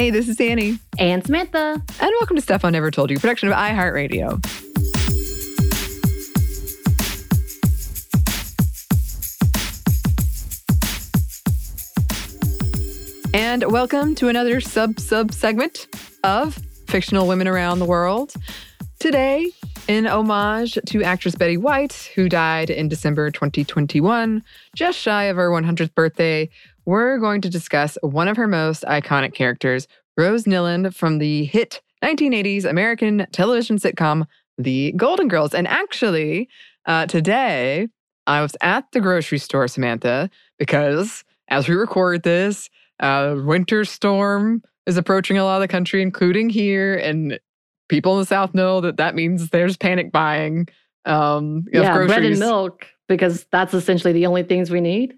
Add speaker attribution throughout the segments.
Speaker 1: Hey, this is Annie.
Speaker 2: And Samantha.
Speaker 1: And welcome to Stuff I Never Told You, production of iHeartRadio. And welcome to another sub sub segment of fictional women around the world. Today, in homage to actress Betty White, who died in December 2021, just shy of her 100th birthday, we're going to discuss one of her most iconic characters, Rose Nylund from the hit 1980s American television sitcom The Golden Girls. And actually, uh, today I was at the grocery store, Samantha, because as we record this, uh, winter storm is approaching a lot of the country, including here. And people in the South know that that means there's panic buying. Um,
Speaker 2: yeah, bread and milk, because that's essentially the only things we need.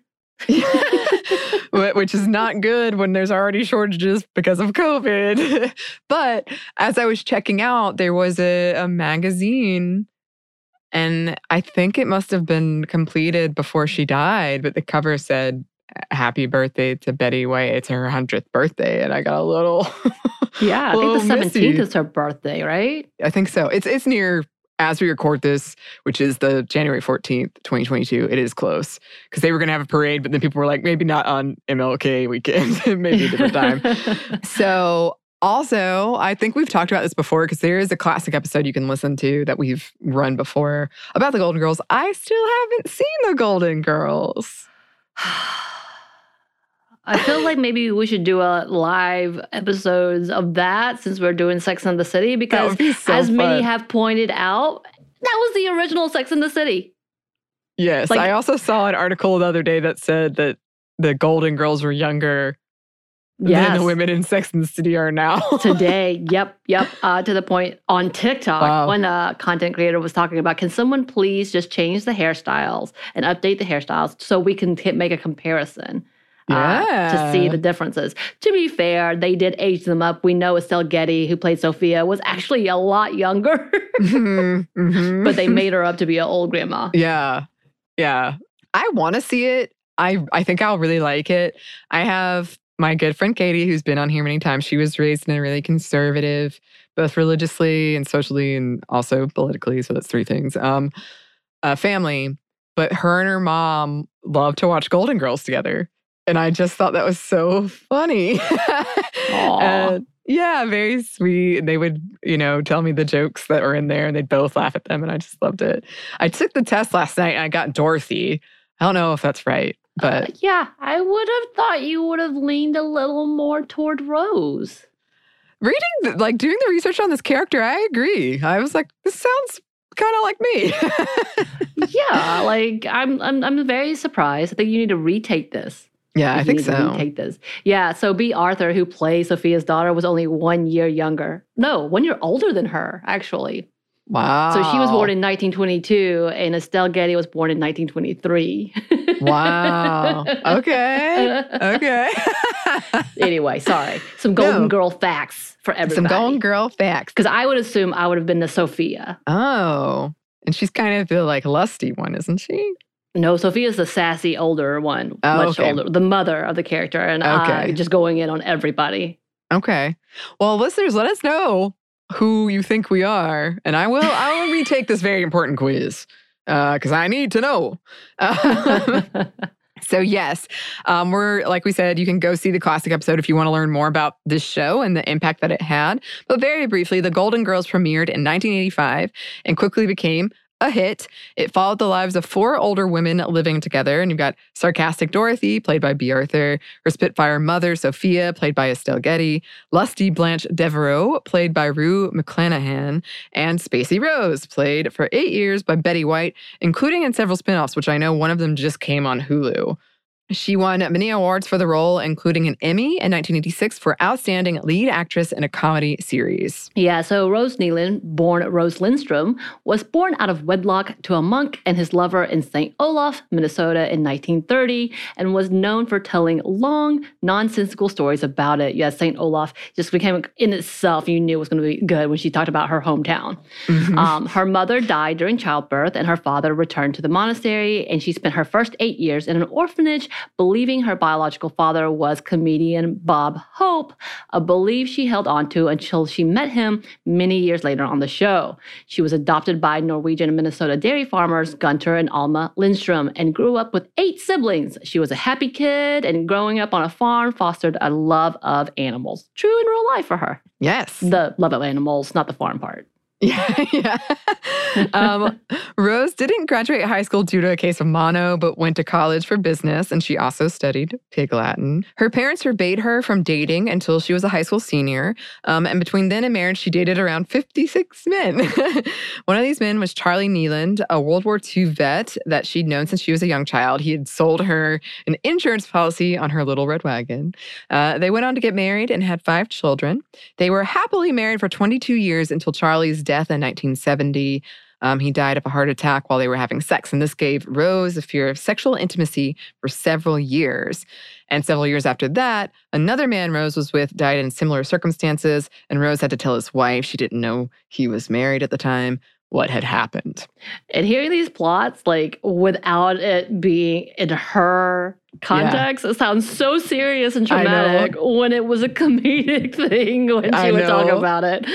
Speaker 1: which is not good when there's already shortages because of COVID. but as I was checking out, there was a, a magazine, and I think it must have been completed before she died, but the cover said, Happy birthday to Betty White. It's her 100th birthday. And I got a little.
Speaker 2: yeah, I think the 17th is her birthday, right?
Speaker 1: I think so. It's, it's near as we record this, which is the January 14th, 2022, it is close because they were going to have a parade, but then people were like, maybe not on MLK weekend, maybe a different time. so, also, I think we've talked about this before because there is a classic episode you can listen to that we've run before about the Golden Girls. I still haven't seen the Golden Girls.
Speaker 2: I feel like maybe we should do a live episodes of that since we're doing Sex and the City because
Speaker 1: be so
Speaker 2: as
Speaker 1: fun.
Speaker 2: many have pointed out, that was the original Sex and the City.
Speaker 1: Yes, like, I also saw an article the other day that said that the Golden Girls were younger yes. than the women in Sex and the City are now.
Speaker 2: Today, yep, yep. Uh, to the point on TikTok, wow. when a content creator was talking about, can someone please just change the hairstyles and update the hairstyles so we can make a comparison?
Speaker 1: Yeah.
Speaker 2: uh, to see the differences. To be fair, they did age them up. We know Estelle Getty, who played Sophia, was actually a lot younger, mm-hmm, mm-hmm. but they made her up to be an old grandma.
Speaker 1: Yeah, yeah. I want to see it. I I think I'll really like it. I have my good friend Katie, who's been on here many times. She was raised in a really conservative, both religiously and socially, and also politically. So that's three things. Um, a family. But her and her mom love to watch Golden Girls together. And I just thought that was so funny. and yeah, very sweet. And they would, you know, tell me the jokes that were in there and they'd both laugh at them. And I just loved it. I took the test last night and I got Dorothy. I don't know if that's right, but. Uh,
Speaker 2: yeah, I would have thought you would have leaned a little more toward Rose.
Speaker 1: Reading, like doing the research on this character, I agree. I was like, this sounds kind of like me.
Speaker 2: yeah, like I'm, I'm, I'm very surprised. I think you need to retake this.
Speaker 1: Yeah, I think so.
Speaker 2: Take this. Yeah, so Bea Arthur, who plays Sophia's daughter, was only one year younger. No, one year older than her, actually.
Speaker 1: Wow.
Speaker 2: So she was born in 1922, and Estelle Getty was born in 1923.
Speaker 1: wow. Okay. Okay.
Speaker 2: anyway, sorry. Some Golden no. Girl facts for everybody.
Speaker 1: Some Golden Girl facts.
Speaker 2: Because I would assume I would have been the Sophia.
Speaker 1: Oh. And she's kind of the like lusty one, isn't she?
Speaker 2: No, Sophia's the sassy older one, oh, much okay. older, the mother of the character, and okay. uh, just going in on everybody.
Speaker 1: Okay. Well, listeners, let us know who you think we are, and I will. I will retake this very important quiz because uh, I need to know. so yes, um, we're like we said, you can go see the classic episode if you want to learn more about this show and the impact that it had. But very briefly, the Golden Girls premiered in 1985 and quickly became a hit. It followed the lives of four older women living together. And you've got sarcastic Dorothy, played by Bea Arthur, her Spitfire mother, Sophia, played by Estelle Getty, lusty Blanche Devereaux, played by Rue McClanahan, and Spacey Rose, played for eight years by Betty White, including in several spinoffs, which I know one of them just came on Hulu. She won many awards for the role, including an Emmy in 1986 for Outstanding Lead Actress in a Comedy Series.
Speaker 2: Yeah, so Rose Nylund, born Rose Lindstrom, was born out of wedlock to a monk and his lover in St. Olaf, Minnesota in 1930, and was known for telling long, nonsensical stories about it. Yeah, St. Olaf just became, in itself, you knew it was going to be good when she talked about her hometown. Mm-hmm. Um, her mother died during childbirth, and her father returned to the monastery, and she spent her first eight years in an orphanage believing her biological father was comedian Bob Hope, a belief she held onto until she met him many years later on the show. She was adopted by Norwegian and Minnesota dairy farmers Gunter and Alma Lindstrom and grew up with eight siblings. She was a happy kid and growing up on a farm fostered a love of animals. True in real life for her.
Speaker 1: Yes.
Speaker 2: The love of animals, not the farm part.
Speaker 1: Yeah, yeah. um, Rose didn't graduate high school due to a case of mono, but went to college for business, and she also studied Pig Latin. Her parents forbade her from dating until she was a high school senior, um, and between then and marriage, she dated around 56 men. One of these men was Charlie Nylund, a World War II vet that she'd known since she was a young child. He had sold her an insurance policy on her little red wagon. Uh, they went on to get married and had five children. They were happily married for 22 years until Charlie's death death in 1970. Um, he died of a heart attack while they were having sex, and this gave Rose a fear of sexual intimacy for several years. And several years after that, another man Rose was with died in similar circumstances, and Rose had to tell his wife she didn't know he was married at the time what had happened.
Speaker 2: And hearing these plots, like without it being in her context, yeah. it sounds so serious and dramatic when it was a comedic thing when she I would know. talk about it.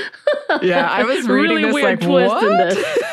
Speaker 1: Yeah, I was reading
Speaker 2: really
Speaker 1: this
Speaker 2: weird
Speaker 1: like,
Speaker 2: twist
Speaker 1: what?
Speaker 2: in this.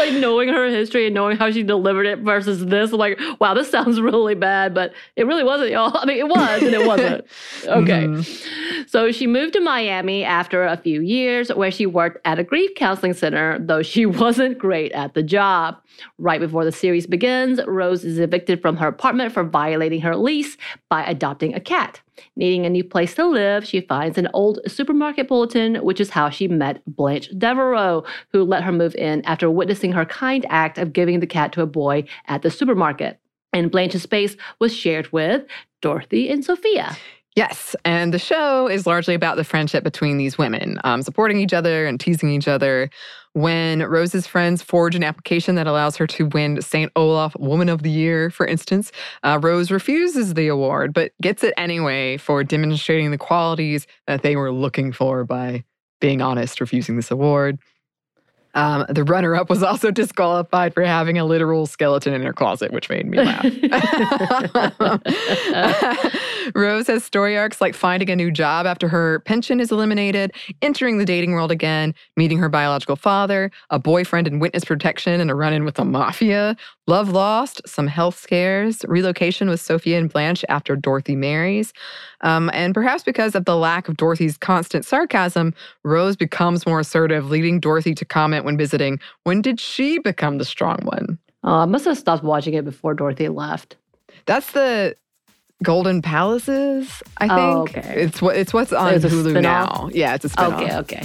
Speaker 2: Like knowing her history and knowing how she delivered it versus this, I'm like, wow, this sounds really bad, but it really wasn't, y'all. I mean, it was and it wasn't. Okay. Mm-hmm. So she moved to Miami after a few years where she worked at a grief counseling center, though she wasn't great at the job. Right before the series begins, Rose is evicted from her apartment for violating her lease by adopting a cat. Needing a new place to live, she finds an old supermarket bulletin, which is how she met Blanche Devereaux, who let her move in after witnessing her kind act of giving the cat to a boy at the supermarket. And Blanche's space was shared with Dorothy and Sophia.
Speaker 1: Yes, and the show is largely about the friendship between these women, um, supporting each other and teasing each other. When Rose's friends forge an application that allows her to win St. Olaf Woman of the Year, for instance, uh, Rose refuses the award but gets it anyway for demonstrating the qualities that they were looking for by being honest, refusing this award. Um, the runner up was also disqualified for having a literal skeleton in her closet, which made me laugh. Rose has story arcs like finding a new job after her pension is eliminated, entering the dating world again, meeting her biological father, a boyfriend in witness protection, and a run in with the mafia, love lost, some health scares, relocation with Sophia and Blanche after Dorothy marries. Um, and perhaps because of the lack of Dorothy's constant sarcasm, Rose becomes more assertive, leading Dorothy to comment when visiting. When did she become the strong one?
Speaker 2: Oh, I must have stopped watching it before Dorothy left.
Speaker 1: That's the Golden Palaces, I think. Oh,
Speaker 2: okay.
Speaker 1: It's what it's what's on Hulu now. Yeah, it's a spin-off.
Speaker 2: Okay, okay.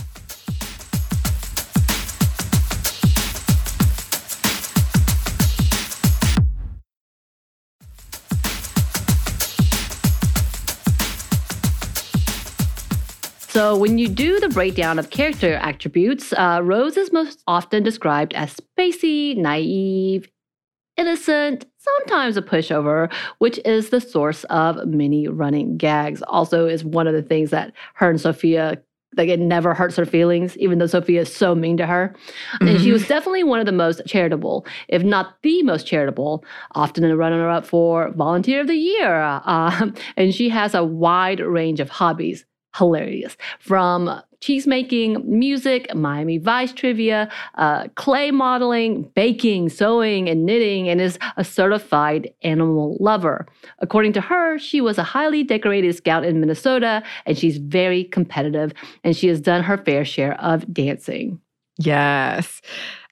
Speaker 2: So, when you do the breakdown of character attributes, uh, Rose is most often described as spacey, naive, innocent, sometimes a pushover, which is the source of many running gags. Also, is one of the things that her and Sophia like it never hurts her feelings, even though Sophia is so mean to her. Mm-hmm. And she was mm-hmm. definitely one of the most charitable, if not the most charitable, often a runner up for Volunteer of the Year. Uh, and she has a wide range of hobbies hilarious. From cheese making, music, Miami Vice trivia, uh, clay modeling, baking, sewing, and knitting, and is a certified animal lover. According to her, she was a highly decorated scout in Minnesota, and she's very competitive, and she has done her fair share of dancing.
Speaker 1: Yes.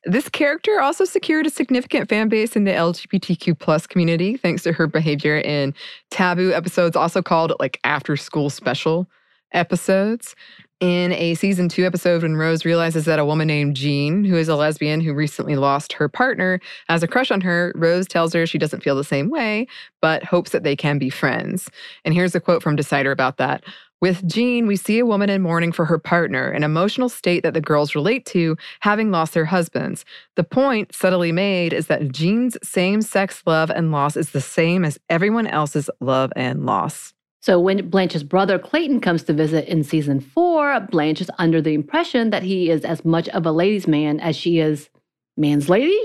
Speaker 1: This character also secured a significant fan base in the LGBTQ plus community thanks to her behavior in taboo episodes, also called like after school special episodes. In a season two episode, when Rose realizes that a woman named Jean, who is a lesbian who recently lost her partner, has a crush on her, Rose tells her she doesn't feel the same way, but hopes that they can be friends. And here's a quote from Decider about that. With Jean, we see a woman in mourning for her partner, an emotional state that the girls relate to, having lost their husbands. The point, subtly made, is that Jean's same sex love and loss is the same as everyone else's love and loss.
Speaker 2: So when Blanche's brother Clayton comes to visit in season four, Blanche is under the impression that he is as much of a ladies' man as she is man's lady.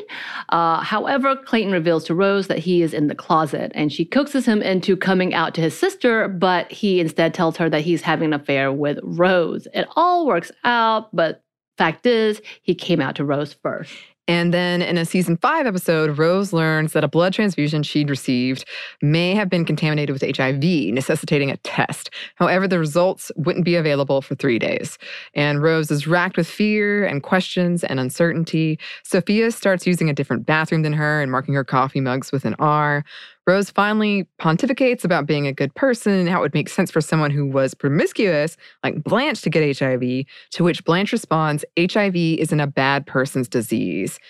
Speaker 2: Uh, however, Clayton reveals to Rose that he is in the closet and she coaxes him into coming out to his sister, but he instead tells her that he's having an affair with Rose. It all works out, but fact is, he came out to Rose first.
Speaker 1: And then in a season five episode, Rose learns that a blood transfusion she'd received may have been contaminated with HIV, necessitating a test. However, the results wouldn't be available for three days. And Rose is racked with fear and questions and uncertainty. Sophia starts using a different bathroom than her and marking her coffee mugs with an R. Rose finally pontificates about being a good person how it would make sense for someone who was promiscuous, like Blanche, to get HIV, to which Blanche responds, HIV isn't a bad person's disease.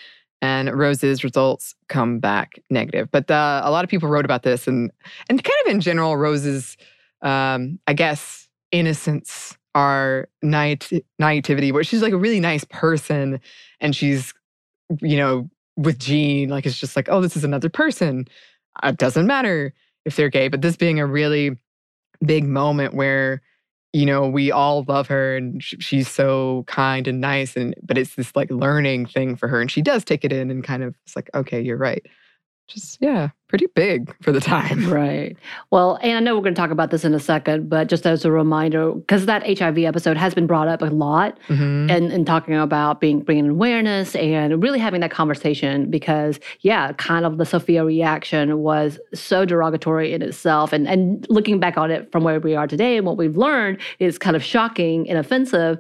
Speaker 1: And Rose's results come back negative. But the, a lot of people wrote about this and, and kind of in general, Rose's, um, I guess, innocence, naive, naivety, where she's like a really nice person and she's, you know, with Jean, like it's just like, oh, this is another person it doesn't matter if they're gay, but this being a really big moment where you know we all love her and she's so kind and nice and but it's this like learning thing for her and she does take it in and kind of it's like okay you're right just yeah pretty big for the time.
Speaker 2: Right. Well and i know we're going to talk about this in a second but just as a reminder because that hiv episode has been brought up a lot mm-hmm. and, and talking about being bringing awareness and really having that conversation because yeah kind of the sophia reaction was so derogatory in itself. And and looking back on it from where we are today and what we've learned is kind of shocking and offensive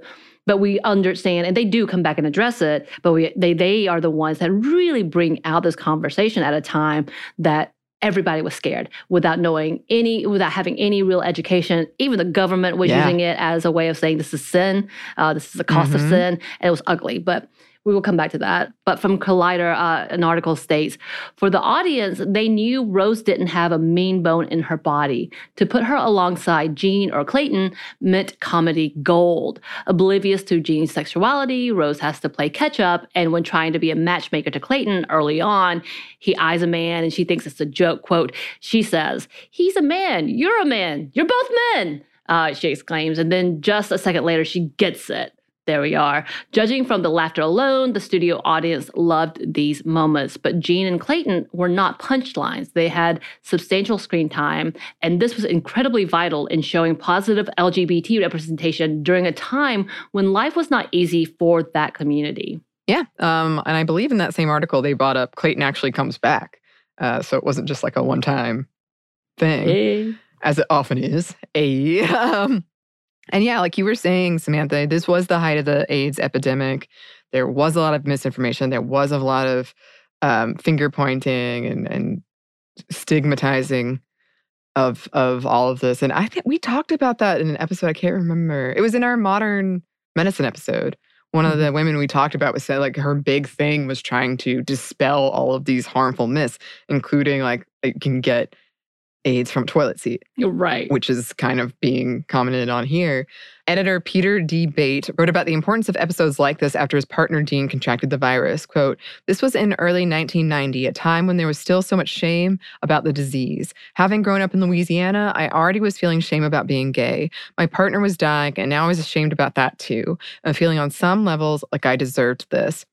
Speaker 2: but we understand and they do come back and address it but we they they are the ones that really bring out this conversation at a time that everybody was scared without knowing any without having any real education even the government was yeah. using it as a way of saying this is sin uh, this is the cost mm-hmm. of sin and it was ugly but we will come back to that. But from Collider, uh, an article states For the audience, they knew Rose didn't have a mean bone in her body. To put her alongside Jean or Clayton meant comedy gold. Oblivious to Jean's sexuality, Rose has to play catch up. And when trying to be a matchmaker to Clayton early on, he eyes a man and she thinks it's a joke. Quote, she says, He's a man. You're a man. You're both men. Uh, she exclaims. And then just a second later, she gets it. There we are. Judging from the laughter alone, the studio audience loved these moments. But Jean and Clayton were not punchlines. They had substantial screen time, and this was incredibly vital in showing positive LGBT representation during a time when life was not easy for that community.
Speaker 1: Yeah. Um, and I believe in that same article, they brought up Clayton actually comes back. Uh, so it wasn't just like a one time thing, hey. as it often is. A. Um, and yeah, like you were saying, Samantha, this was the height of the AIDS epidemic. There was a lot of misinformation. There was a lot of um, finger pointing and, and stigmatizing of of all of this. And I think we talked about that in an episode. I can't remember. It was in our modern medicine episode. One of the mm-hmm. women we talked about was said like her big thing was trying to dispel all of these harmful myths, including like it can get AIDS from toilet seat.
Speaker 2: You're right.
Speaker 1: Which is kind of being commented on here. Editor Peter D. Beyt wrote about the importance of episodes like this after his partner Dean contracted the virus. Quote, This was in early 1990, a time when there was still so much shame about the disease. Having grown up in Louisiana, I already was feeling shame about being gay. My partner was dying, and now I was ashamed about that too. I'm feeling on some levels like I deserved this.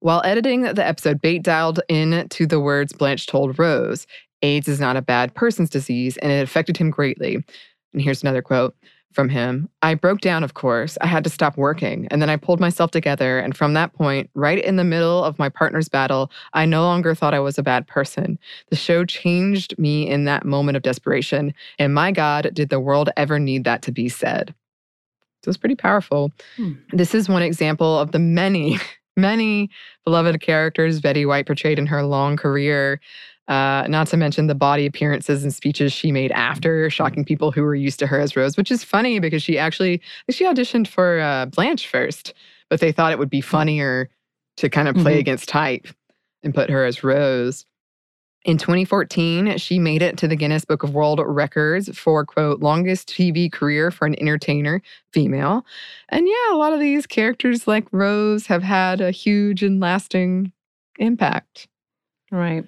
Speaker 1: While editing the episode, Beyt dialed in to the words Blanche told Rose. AIDS is not a bad person's disease, and it affected him greatly. And here's another quote from him I broke down, of course. I had to stop working, and then I pulled myself together. And from that point, right in the middle of my partner's battle, I no longer thought I was a bad person. The show changed me in that moment of desperation. And my God, did the world ever need that to be said? So it's pretty powerful. Hmm. This is one example of the many, many beloved characters Betty White portrayed in her long career. Uh, not to mention the body appearances and speeches she made after, shocking people who were used to her as Rose, which is funny because she actually she auditioned for uh, Blanche first, but they thought it would be funnier to kind of play mm-hmm. against type and put her as Rose. In 2014, she made it to the Guinness Book of World Records for, quote, longest TV career for an entertainer, female. And yeah, a lot of these characters like Rose have had a huge and lasting impact.
Speaker 2: Right.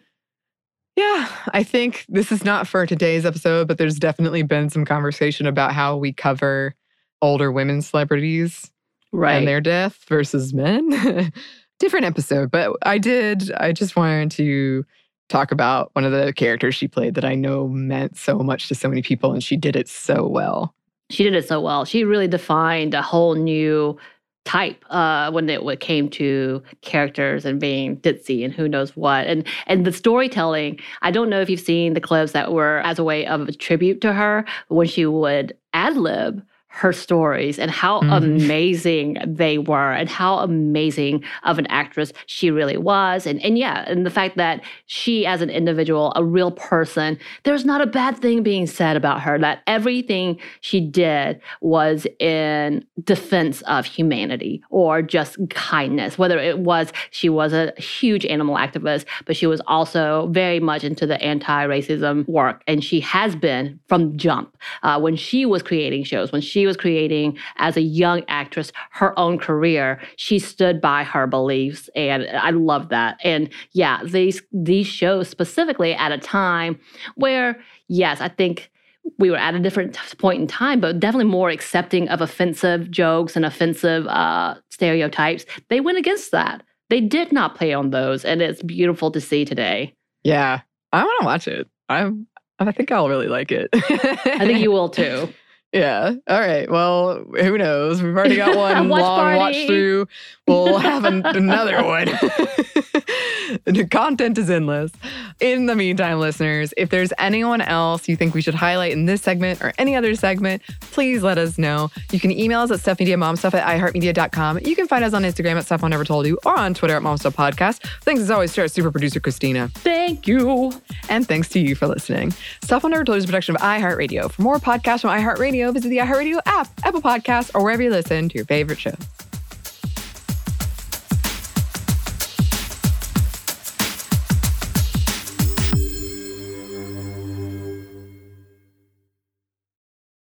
Speaker 1: Yeah, I think this is not for today's episode, but there's definitely been some conversation about how we cover older women celebrities
Speaker 2: right.
Speaker 1: and their death versus men. different episode, but I did, I just wanted to talk about one of the characters she played that I know meant so much to so many people, and she did it so well.
Speaker 2: She did it so well. She really defined a whole new type uh, when it came to characters and being ditzy and who knows what. And and the storytelling i don't know if you've seen the clips that were as a way of a tribute to her when she would ad lib her stories and how mm-hmm. amazing they were and how amazing of an actress she really was. And and yeah and the fact that she as an individual a real person there's not a bad thing being said about her that everything she did was in defense of humanity or just kindness. Whether it was she was a huge animal activist but she was also very much into the anti-racism work. And she has been from jump uh, when she was creating shows when she she was creating as a young actress her own career she stood by her beliefs and i love that and yeah these these shows specifically at a time where yes i think we were at a different point in time, but definitely more accepting of offensive jokes and offensive uh, stereotypes. They went against that. They did not play on those, and it's beautiful to see today.
Speaker 1: Yeah, I want to watch it. I'm. I think I'll really like it.
Speaker 2: I think you will too.
Speaker 1: Yeah. All right. Well, who knows? We've already got one watch long party. watch through. We'll have an, another one. the content is endless. In the meantime, listeners, if there's anyone else you think we should highlight in this segment or any other segment, please let us know. You can email us at stuffmediamomstuff at iheartmedia.com. You can find us on Instagram at Stuff I Never Told You or on Twitter at Momstuff Podcast. Thanks as always to our super producer, Christina.
Speaker 2: Thank you.
Speaker 1: And thanks to you for listening. Stuff I Never Told You is a production of iHeartRadio. For more podcasts from iHeartRadio, visit the iHeartRadio app, Apple Podcasts, or wherever you listen to your favorite shows.